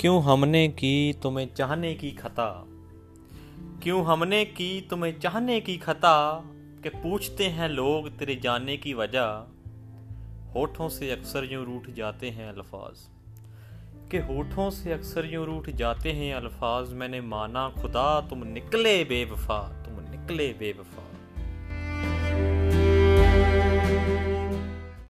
क्यों हमने की तुम्हें चाहने की खता? क्यों हमने की तुम्हें चाहने की खता के पूछते हैं लोग तेरे जाने की वजह? होठों से अक्सर यूँ रूठ जाते हैं अल्फाज। के होठों से अक्सर यूँ रूठ जाते हैं अल्फाज, मैंने माना खुदा, तुम निकले बेवफा, तुम निकले बेवफा।